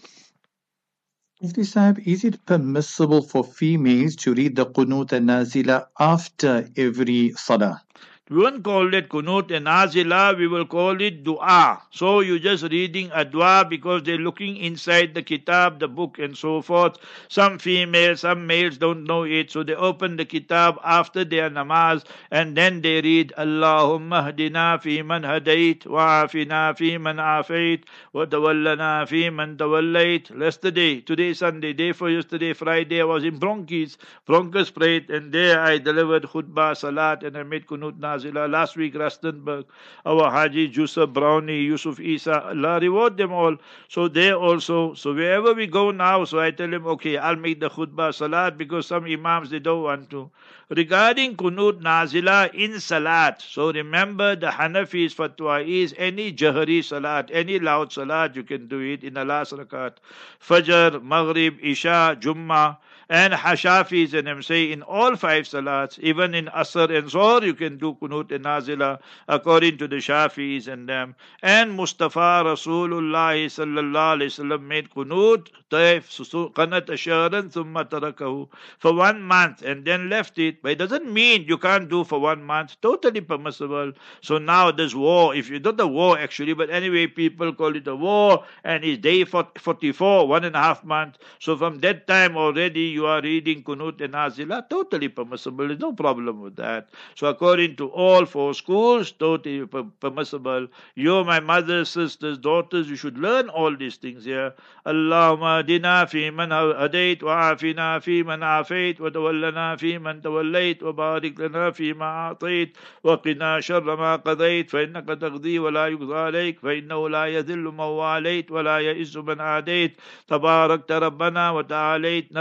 Mufti Sahib, is it permissible for females to read the Qunut and Nazila after every Salah? We won't call it kunut and nazila, we will call it dua. So you're just reading a dua because they're looking inside the kitab, the book, and so forth. Some females, some males don't know it, so they open the kitab after their namaz and then they read Allahumma hdina fi man hadait, wa afina fi man afait, wa tawallana fi man tawallait. Yesterday, today Sunday, day for yesterday, Friday, I was in Bronchies, Bronchus prayed, and there I delivered khutbah, salat, and I made kunut Last week Rustenburg, our Haji Joseph Brownie, Yusuf Isa, Allah reward them all. So they also, so wherever we go now, so I tell them, okay, I'll make the khutbah salat because some imams they don't want to. Regarding kunut nazila in salat, so remember the Hanafi's fatwa is any jahari salat, any loud salat, you can do it in the last rakat. Fajr, Maghrib, Isha, Jummah and Hashafis and them say in all five salats, even in Asr and Zohr, you can do kunut and nazila according to the Shafis and them. And Mustafa Rasulullah sallallahu alayhi wasallam made kunut, Taif, qanat asharan thumma tarakahu for one month and then left it. But it doesn't mean you can't do for one month. Totally permissible. So now there's war. If you don't the war actually, but anyway, people call it a war and it's day 44, one and a half month. So from that time already you are reading Kunut and Nazila, totally permissible. There's no problem with that. So according to all four schools, totally permissible. You, my mothers, sisters, daughters, you should learn all these things here. Allahumma dina fi man hadayt wa afina fi man afayt wa tawallana fi man tawallayt wa barik lana fi ma atayt wa qina sharra ma qadayt fa innaka taqdi wa la yuqda alayk fa innahu la yadhillu man walayt wa la ya'izzu man adayt tabarakta rabbana wa ta'alayt ilayk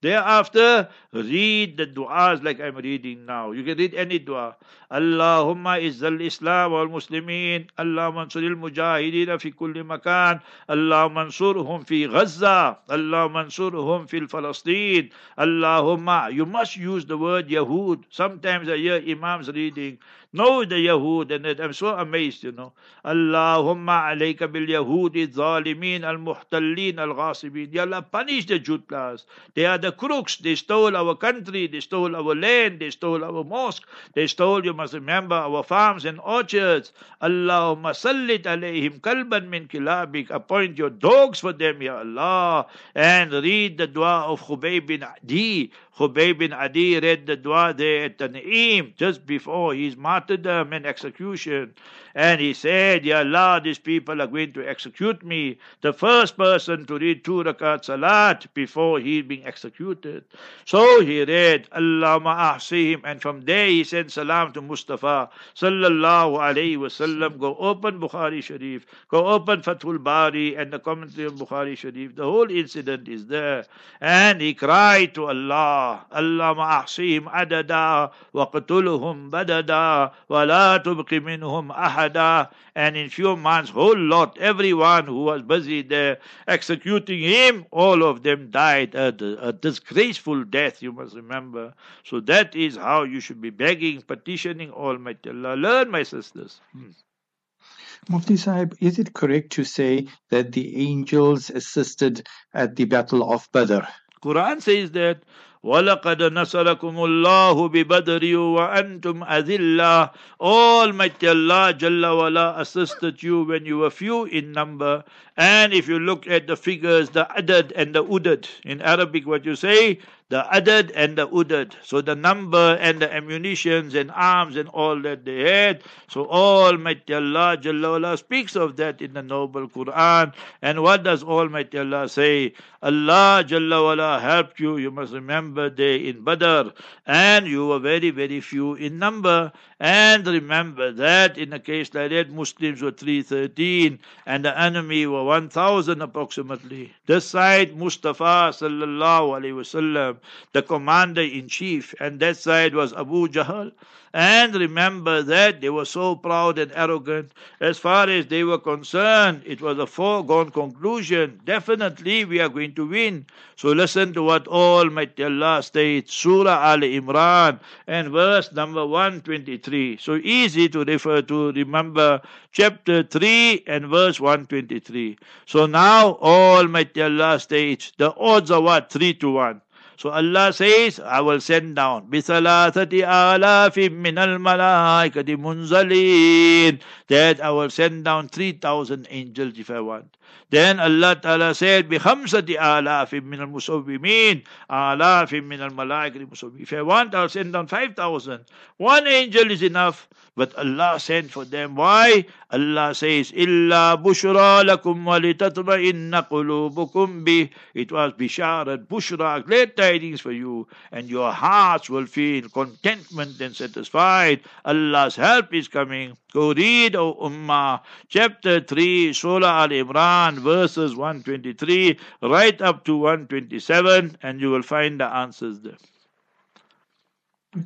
Thereafter, read the du'as like I'm reading now. You can read any du'a. Allahumma izzal Islam wal Muslimin. Allahumma ansuril mujahideen fi kulli makan. Allahumma ansurhum fi Gaza. Allahumma ansurhum fi Palestine. Allahumma. You must use the word Yahud. Sometimes I hear imams reading no, the Yahud, and I'm so amazed, you know. Allahumma alayka bil Yahudi zalimin al muhtallin al ghasibin. Ya Allah, punish the Jutlas. They are the crooks. They stole our country. They stole our land. They stole our mosque. They stole, you must remember, our farms and orchards. Allahumma sallit alayhim kalban min kilabik. Appoint your dogs for them, Ya Allah. And read the dua of Khubayb bin Adi. Khubayb bin Adi read the dua there at the Naim just before his martyrdom and execution. And he said, Ya Allah, these people are going to execute me. The first person to read two rakat salat before he being executed. So he read, Allahumma ahsihim. And from there he sent salam to Mustafa. Sallallahu alayhi wasallam. Go open Bukhari Sharif. Go open Fathul Bari and the commentary of Bukhari Sharif. The whole incident is there. And he cried to Allah, Adada wa qatuluhum badada wa la tubqi minhum ahad and in few months, whole lot, everyone who was busy there executing him, all of them died a, a disgraceful death, you must remember. So that is how you should be begging, petitioning Almighty Allah. Learn, my sisters. Hmm. Mufti Sahib, is it correct to say that the angels assisted at the Battle of Badr? Quran says that وَلَقَدْ نَصَرَكُمُ اللَّهُ بِبَدْرٍ وَأَنْتُمْ أَذِلَّةٌ Almighty Allah Jalla wala assisted you when you were few in number. And if you look at the figures, the adad and the udad, in Arabic what you say, the adad and the udad. So the number and the ammunitions and arms and all that they had. So Almighty Allah Jalla speaks of that in the noble Quran. And what does Almighty Allah say? Allah Jalla helped you. You must remember they in Badr. And you were very, very few in number. And remember that in a case like that, Muslims were 313 and the enemy were 1,000 approximately. This side, Mustafa sallallahu alaihi wasallam, the commander in chief, and that side was Abu Jahl. And remember that they were so proud and arrogant. As far as they were concerned, it was a foregone conclusion. Definitely we are going to win. So listen to what Almighty Allah states, Surah Al Imran and verse number 123. So easy to refer to, remember chapter 3 and verse 123. So now Almighty Allah states, the odds are what? 3 to 1. So Allah says, I will send down بِثَلَاثَةِ آلَافٍ مِّنَ الْمَلَائِكَةِ مُنزَلِينَ That I will send down 3,000 angels if I want. Then Allah Ta'ala said, بِخَمْسَةِ آلَافٍ مِّنَ الْمُصَوِّمِينَ آلَافٍ مِّنَ الْمَلَائِكَةِ مُصَوِّمِينَ If I want, I'll send down 5,000. One angel is enough. But Allah sent for them. Why? Allah says, إِلَّا بُشْرَى لَكُمْ وَلِتَطْمَئِنَّ قُلُوبُكُمْ بِهِ It was Bisharat, Bushra, great tidings for you. And your hearts will feel contentment and satisfied. Allah's help is coming. Go read, O Ummah, chapter 3, Surah Al Imran, verses 123, right up to 127, and you will find the answers there.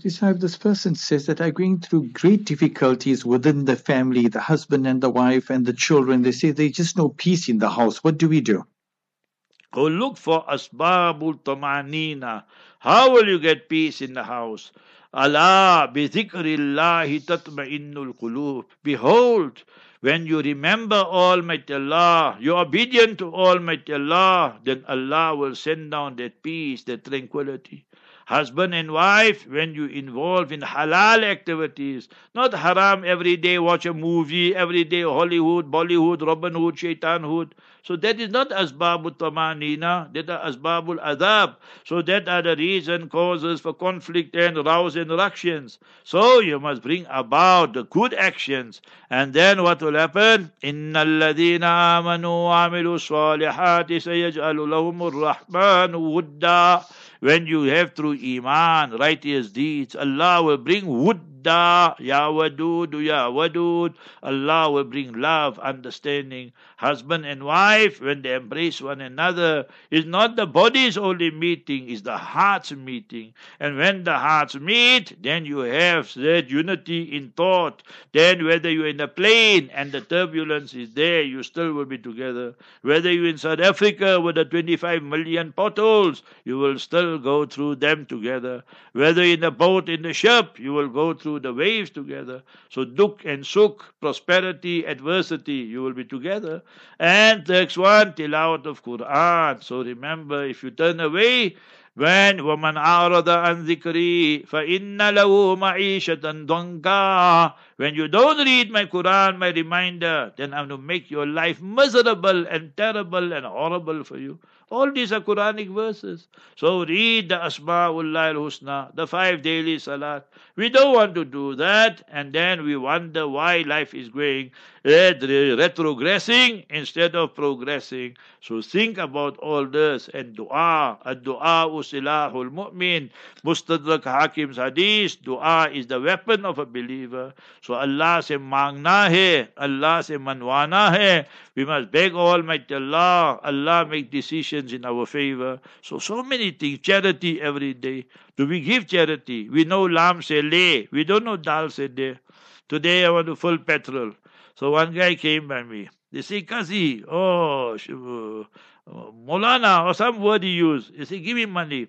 Sahib, this person says that are going through great difficulties within the family, the husband and the wife and the children. They say there's just no peace in the house. What do we do? Go look for asbabul tamanina. How will you get peace in the house? Allah bi dhikrillahi tatma'innul qulub. Behold, when you remember Almighty Allah, you're obedient to Almighty Allah, then Allah will send down that peace, that tranquility husband and wife, when you involve in halal activities, not haram every day, watch a movie, every day Hollywood, Bollywood, Robin Hood, Shaitan Hood. So that is not asbabul tamanina, that are asbabul adab. So that are the reason causes for conflict and rouse and ructions. So you must bring about the good actions. And then what will happen? إن الذين آمنوا وعملوا الصالحات سيجعل لهم الرحمن ودا when you have through Iman, righteous deeds, Allah will bring wudda, ya wadud, ya wadud. Allah will bring love, understanding. Husband and wife, when they embrace one another, is not the body's only meeting, is the heart's meeting. And when the hearts meet, then you have that unity in thought. Then whether you're in a plane and the turbulence is there, you still will be together. Whether you're in South Africa with the 25 million potholes, you will still go through them together. Whether in a boat, in the ship, you will go through the waves together. So duk and suk, prosperity, adversity, you will be together. And next one, tilawat of Quran. So remember, if you turn away, when وَمَنْ أَعْرَضَ عَنْ ذِكْرِي فَإِنَّ لَهُ مَعِيشَةً ضَنْكًا When you don't read my Quran, my reminder, then I'm going to make your life miserable and terrible and horrible for you. All these are Quranic verses. So read the Asma'ullah al-Husna, the five daily salat. We don't want to do that, and then we wonder why life is going retrogressing instead of progressing. So think about all this and dua. Ad-dua usilahul mu'min. Mustadrak Hakim's hadith, dua is the weapon of a believer. So Allah se mangna hai, Allah se manwana hai. We must beg Almighty Allah. Allah make decisions in our favor. So, so many things. Charity every day. Do we give charity? We know lam se le. We don't know dal se de. Today I want to full petrol. So one guy came by me. They say, Kazi, oh, uh, Molana, or some word he used. He said, give me money.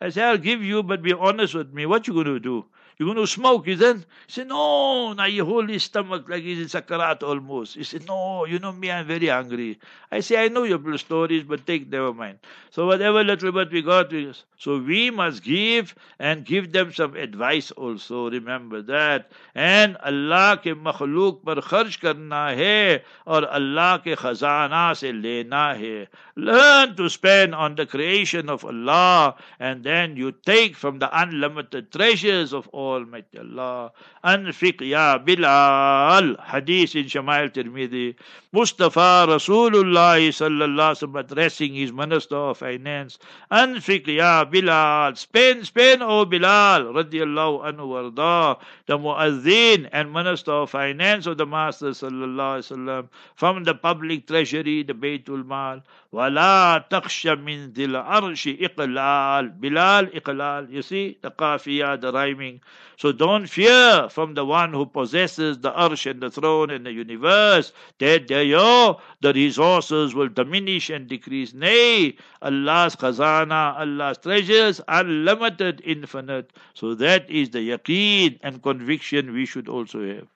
I said, I'll give you, but be honest with me. What you going to do? You going to smoke, is it? He said, No, now you hold his stomach like he's in sakarat almost. He said, No, you know me, I'm very hungry. I say, I know your stories, but take never mind. So whatever little bit we got, we, so we must give and give them some advice also. Remember that. And Allah ke makhluk par kharch karna hai or Allah ke khazana se lena hai. Learn to spend on the creation of Allah and then you take from the unlimited treasures of all يقول مجد الله. أنفق يا بلال. حديث شمائل ترمذي. مصطفى رسول الله صلى الله عليه وسلم addressing his minister of finance. أنفق يا بلال. Spend spend أو بلال. رضي الله عنه وارضاه. The مؤذين and minister of finance of the master صلى الله عليه وسلم. From the public treasury the بيت المال ولا تخش من ذي العرش إقلال. بلال إقلال. You see the qafiyah the rhyming. So don't fear from the one who possesses the arsh and the throne and the universe that you the resources will diminish and decrease nay Allah's khazana Allah's treasures are limited, infinite so that is the yaqeen and conviction we should also have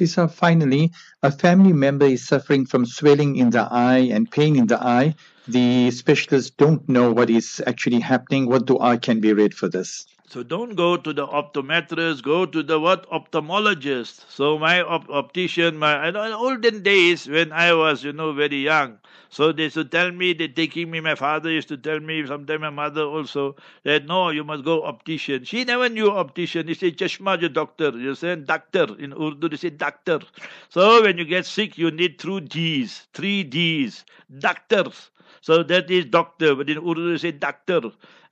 Lisa, finally, a family member is suffering from swelling in the eye and pain in the eye. The specialists don't know what is actually happening. What dua can be read for this? So don't go to the optometrist, go to the what ophthalmologist. So my op- optician, my in olden days when I was, you know, very young, so they used to tell me, they taking me, my father used to tell me, sometimes my mother also, that no, you must go optician. She never knew optician. He said, Chashma, doctor. You say doctor. In Urdu, they say doctor. So when you get sick, you need two D's, three D's, doctors. So that is doctor, but in Urdu they say doctor.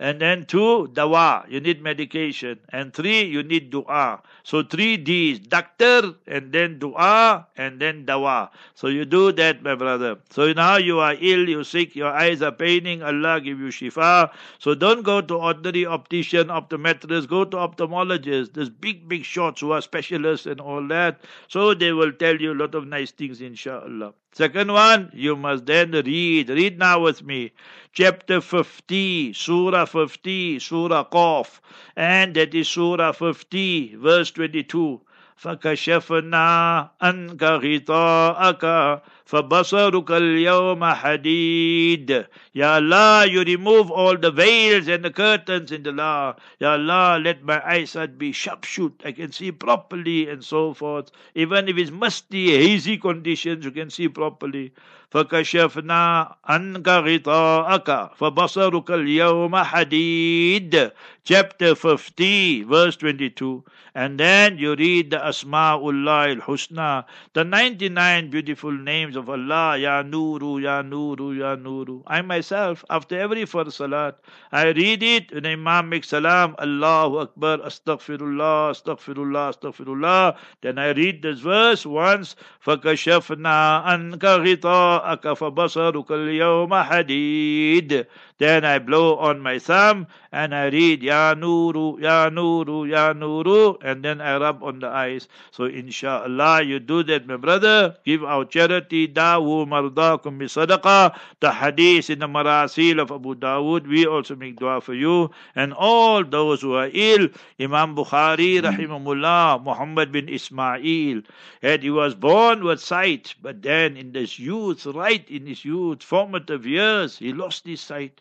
And then two, dawa, you need medication. And three, you need dua. So three D's, doctor, and then dua, and then dawa. So you do that, my brother. So now you are ill, you're sick, your eyes are paining, Allah give you shifa. So don't go to ordinary optician, optometrist, go to ophthalmologist. There's big, big shots who are specialists and all that. So they will tell you a lot of nice things, inshallah. Second one, you must then read. Read now with me. Chapter 50, Surah 50, Surah Qaf. And that is Surah 50, verse 22. فكشفنا عنك غطاءك فَبَصَرُكَ الْيَوْمَ حَدِيدٌ Ya Allah, you remove all the veils and the curtains in the law. Ya Allah, let my eyesight be sharp-shoot. I can see properly and so forth. Even if it's musty, hazy conditions, you can see properly. فكشفنا عنك غطاءك فبصرك اليوم حديد chapter 50 verse 22 and then you read the Asma'ullah al-Husna the 99 beautiful names of Allah Ya Nuru Ya Nuru Ya Nuru I myself after every first salat I read it when Imam makes salam Allahu Akbar Astaghfirullah Astaghfirullah Astaghfirullah then I read this verse once فكشفنا عنك غطاءك جاءك فبصرك اليوم حديد then I blow on my thumb and I read Ya Nuru, Ya Nuru, Ya Nuru, and then I rub on the eyes. So inshallah, you do that, my brother. Give out charity. Dawu mardakum bi sadaqah. The hadith in the marasil of Abu Dawood. We also make dua for you. And all those who are ill. Imam Bukhari, hmm. rahimahullah, Muhammad bin Ismail. had he was born with sight, but then in his youth, right in his youth, formative years, he lost his sight.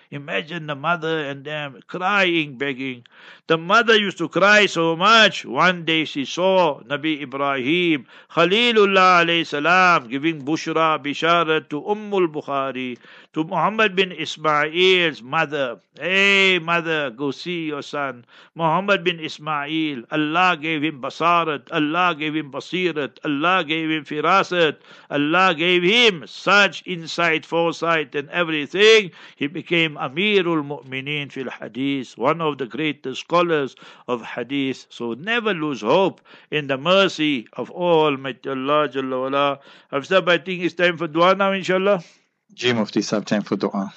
Imagine the mother and them crying, begging. The mother used to cry so much. One day she saw Nabi Ibrahim, Khalilullah alayhi salam, giving bushra, bishara to Ummul Bukhari, to Muhammad bin Ismail's mother. Hey, mother, go see your son. Muhammad bin Ismail, Allah gave him basarat, Allah gave him basirat, Allah gave him firasat, Allah gave him such insight, foresight, and everything. He became Amirul Mu'mineen fil Hadith, one of the greatest scholars of Hadith. So never lose hope in the mercy of Almighty Allah Jalla wala. I think it's time for dua now, inshallah. Ji Mufti time for dua.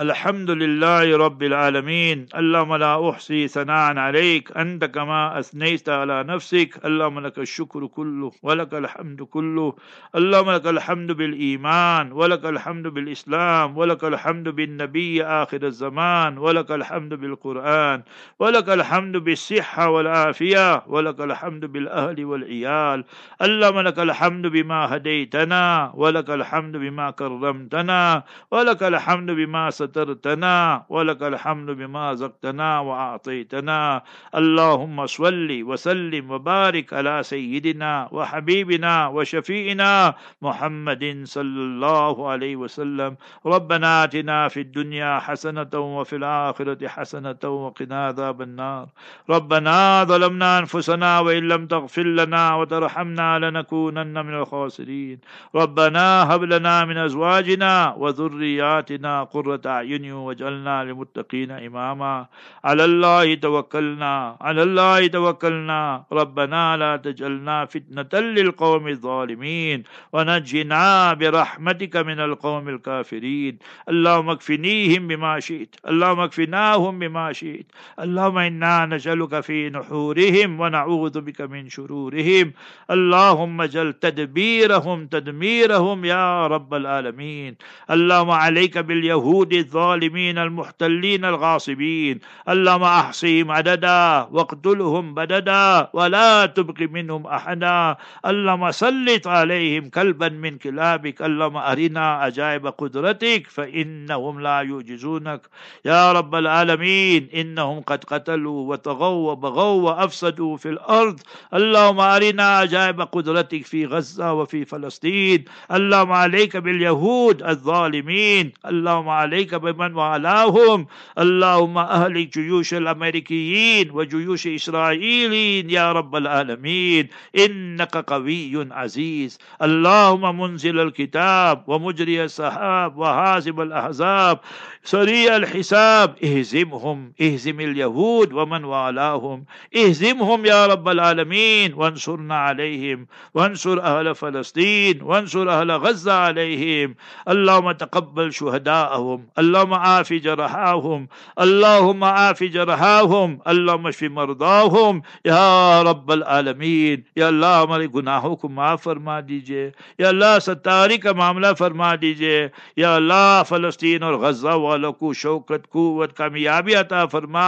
الحمد لله رب العالمين. اللهم لا أحصي ثناء عليك. أنت كما أثنيت على نفسك. اللهم لك الشكر كله ولك الحمد كله. اللهم لك الحمد بالإيمان ولك الحمد بالإسلام ولك الحمد بالنبي آخر الزمان ولك الحمد بالقرآن ولك الحمد بالصحة والعافية ولك الحمد بالأهل والعيال. اللهم لك الحمد بما هديتنا ولك الحمد بما كرمتنا ولك الحمد بما سترتنا ولك الحمد بما زقتنا وأعطيتنا. اللهم صل وسلم وبارك على سيدنا وحبيبنا وشفيئنا محمد صلى الله عليه وسلم. ربنا آتنا في الدنيا حسنة وفي الآخرة حسنة وقنا عذاب النار. ربنا ظلمنا أنفسنا وإن لم تغفر لنا وترحمنا لنكونن من الخاسرين. ربنا هب لنا من أزواجنا وذرياتنا قرة أعين واجعلنا للمتقين إماما. على الله توكلنا على الله توكلنا. ربنا لا تجعلنا فتنة للقوم الظالمين. ونجنا برحمتك من القوم الكافرين. اللهم اكفنيهم بما شئت اللهم اكفناهم بما شئت. اللهم إنا نسألك في نحورهم ونعوذ بك من شرورهم. اللهم اجعل تدبيرهم تدميرهم يا رب العالمين. اللهم عليك باليهود الظالمين المحتلين الغاصبين. اللهم احصهم عددا واقتلهم بددا ولا تبق منهم أحدا. اللهم سلط عليهم كلبا من كلابك. اللهم أرنا عجائب قدرتك فإنهم لا يعجزونك. يا رب العالمين إنهم قد قتلوا وطغوا وبغوا وافسدوا في الأرض. اللهم أرنا عجائب قدرتك في غزة وفي فلسطين. اللهم عليك باليهود الظالمين. اللهم عليك بمن والاهم. اللهم اهلك جيوش الأمريكيين وجيوش اسرائيل يا رب العالمين. إنك قوي عزيز. اللهم منزل الكتاب ومجري السحاب وهازم الأحزاب. سريع الحساب. اهزمهم. اهزم اليهود ومن والاهم. اهزمهم يا رب العالمين. وانصرنا عليهم. وانصر أهل فلسطين. وانصر أهل غزة عليهم. اللهم تقبل شهداءهم. اللهم عاف جرحاهم اللهم عاف جرحاهم اللهم اشف مرضاهم या rubble आलमीन या अल्लाह हमारे गुनाहों को माफ़ फरमा दीजिए या अल्लाह सत्तारी का मामला फरमा दीजिए या अल्लाह फ़लस्तीन और गज़ा वालों को शौकत कुत कामयाबी अता फरमा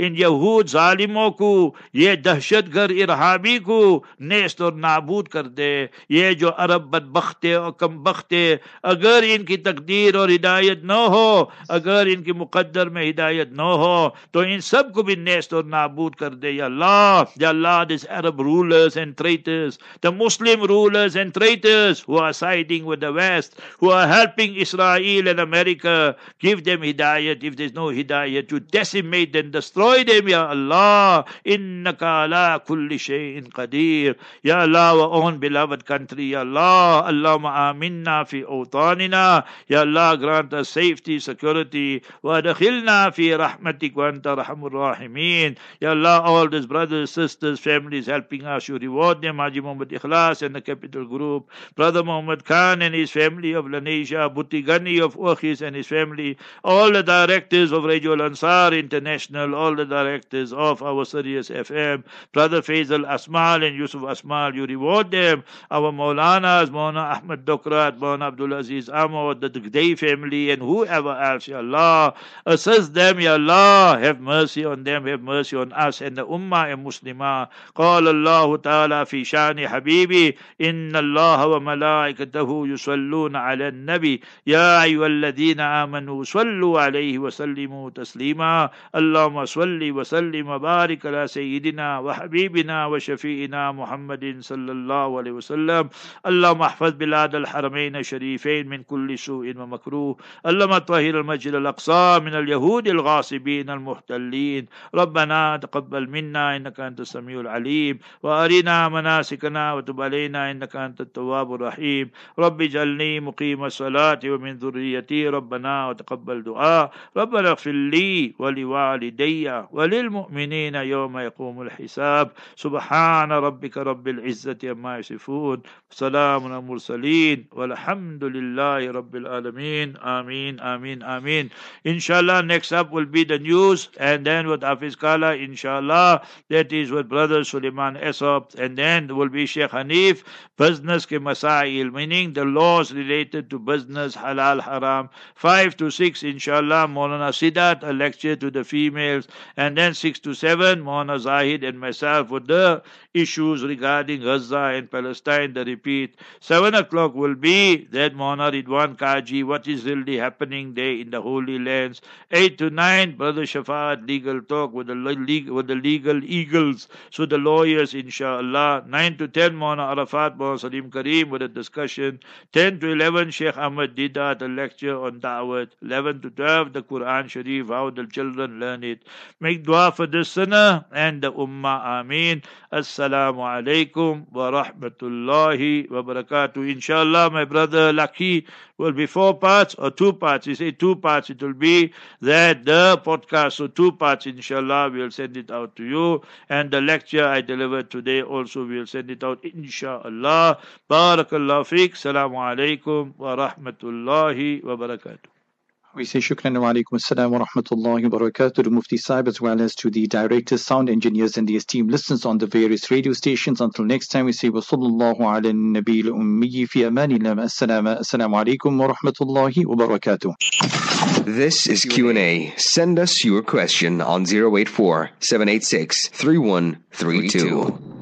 इन यहूद ालिमों को ये दहशत गर्द इरहाबी को नेस्त और नाबूद कर दे ये जो अरब बदबख्ते और कम बख्ते अगर इनकी तकदीर और हिदायत न हो अगर इनकी मुकद्दर में हिदायत न हो तो इन सब को भी नेस्त और नाबूद कर दे या अल्लाह Ya Allah, these Arab rulers and traitors, the Muslim rulers and traitors who are siding with the West, who are helping Israel and America, give them hidayat. If there's no hidayat, to decimate and destroy them, Ya Allah. Innaka ala kulli shay'in qadir. Ya Allah, our own beloved country, Ya Allah. Allahumma aminna fi awtanina. Ya Allah, grant us safety, security. Fi rahmatik wa anta rahmur rahimin. Ya Allah, all these brothers, sisters, families helping us. You reward them, Haji Muhammad Ikhlas and the Capital Group, Brother Muhammad Khan and his family of Lenasia, Buti Ghani of Urkhis and his family, all the directors of Radio Ansar International, all the directors of our Sirius FM, Brother Faisal Asmal and Yusuf Asmal, you reward them. Our Maulanas, Maulana Ahmad Dokrat, Maulana Abdul Aziz Ahmad, the Day family, and whoever else, Ya Allah, assist them, Ya Allah, have mercy on them, have mercy on us and the Ummah and Muslims. مسلما قال الله تعالى في شأن حبيبي إن الله وملائكته يصلون على النبي. يا أيها الذين آمنوا صلوا عليه وسلموا تسليما. اللهم صل وسلم وبارك على سيدنا وحبيبنا وشفيئنا محمد صلى الله عليه وسلم. اللهم احفظ بلاد الحرمين الشريفين من كل سوء ومكروه. اللهم طهر المسجد الأقصى من اليهود الغاصبين المحتلين. ربنا تقبل منا إنك أنت السميع العليم. وأرنا مناسكنا وتب علينا إنك أنت التواب الرحيم. رب اجعلني مقيم الصلاة ومن ذريتي ربنا وتقبل دعاء. ربنا اغفر لي ولوالدي وللمؤمنين يوم يقوم الحساب. سبحان ربك رب العزة عما يصفون. سلام المرسلين والحمد لله رب العالمين. آمين آمين. Ameen, Ameen. Inshallah, next up will be the news, and then with Hafiz Kala, inshallah, that is with Brother Suleiman Esop, and then will be Sheikh Hanif, business ke masail, meaning the laws related to business, halal, haram. Five to six, inshallah, Maulana Siddat, a lecture to the females, and then six to seven, Maulana Zahid and myself with the issues regarding Gaza and Palestine, the repeat. Seven o'clock will be that Mona Ridwan Kaji, what is really happening there in the Holy Lands. Eight to nine, Brother Shafat, legal talk with the, legal, with the legal eagles so the lawyers, inshallah, 9 to 10, Mona Arafat, Mona Salim Kareem with a discussion. 10 to 11, Sheikh Ahmad Deedat, a lecture on Dawat. 11 to 12, the Quran Sharif, how the children learn it. Make dua for the sinner and the Ummah. Ameen. Assalamu alaikum wa rahmatullahi wa barakatuh. Inshallah, my brother Lucky will be four parts or two parts. You say two parts, it will be that the podcast. So two parts, inshallah, we'll send it out to you. And the lecture I delivered today also we'll send it out, inshallah. Barakallah fiqh. Salamu alaikum wa rahmatullahi wa barakatuh. We say shukran wa alaikum assalam wa rahmatullahi wa barakatuh to Mufti Saib as well as to the directors, sound engineers and the esteemed listeners on the various radio stations. Until next time we say wa sallallahu ala nabil ummi fi amanillah assalamu alaikum wa rahmatullahi wa barakatuh. This is Q&A. Send us your question on 084 786 3132.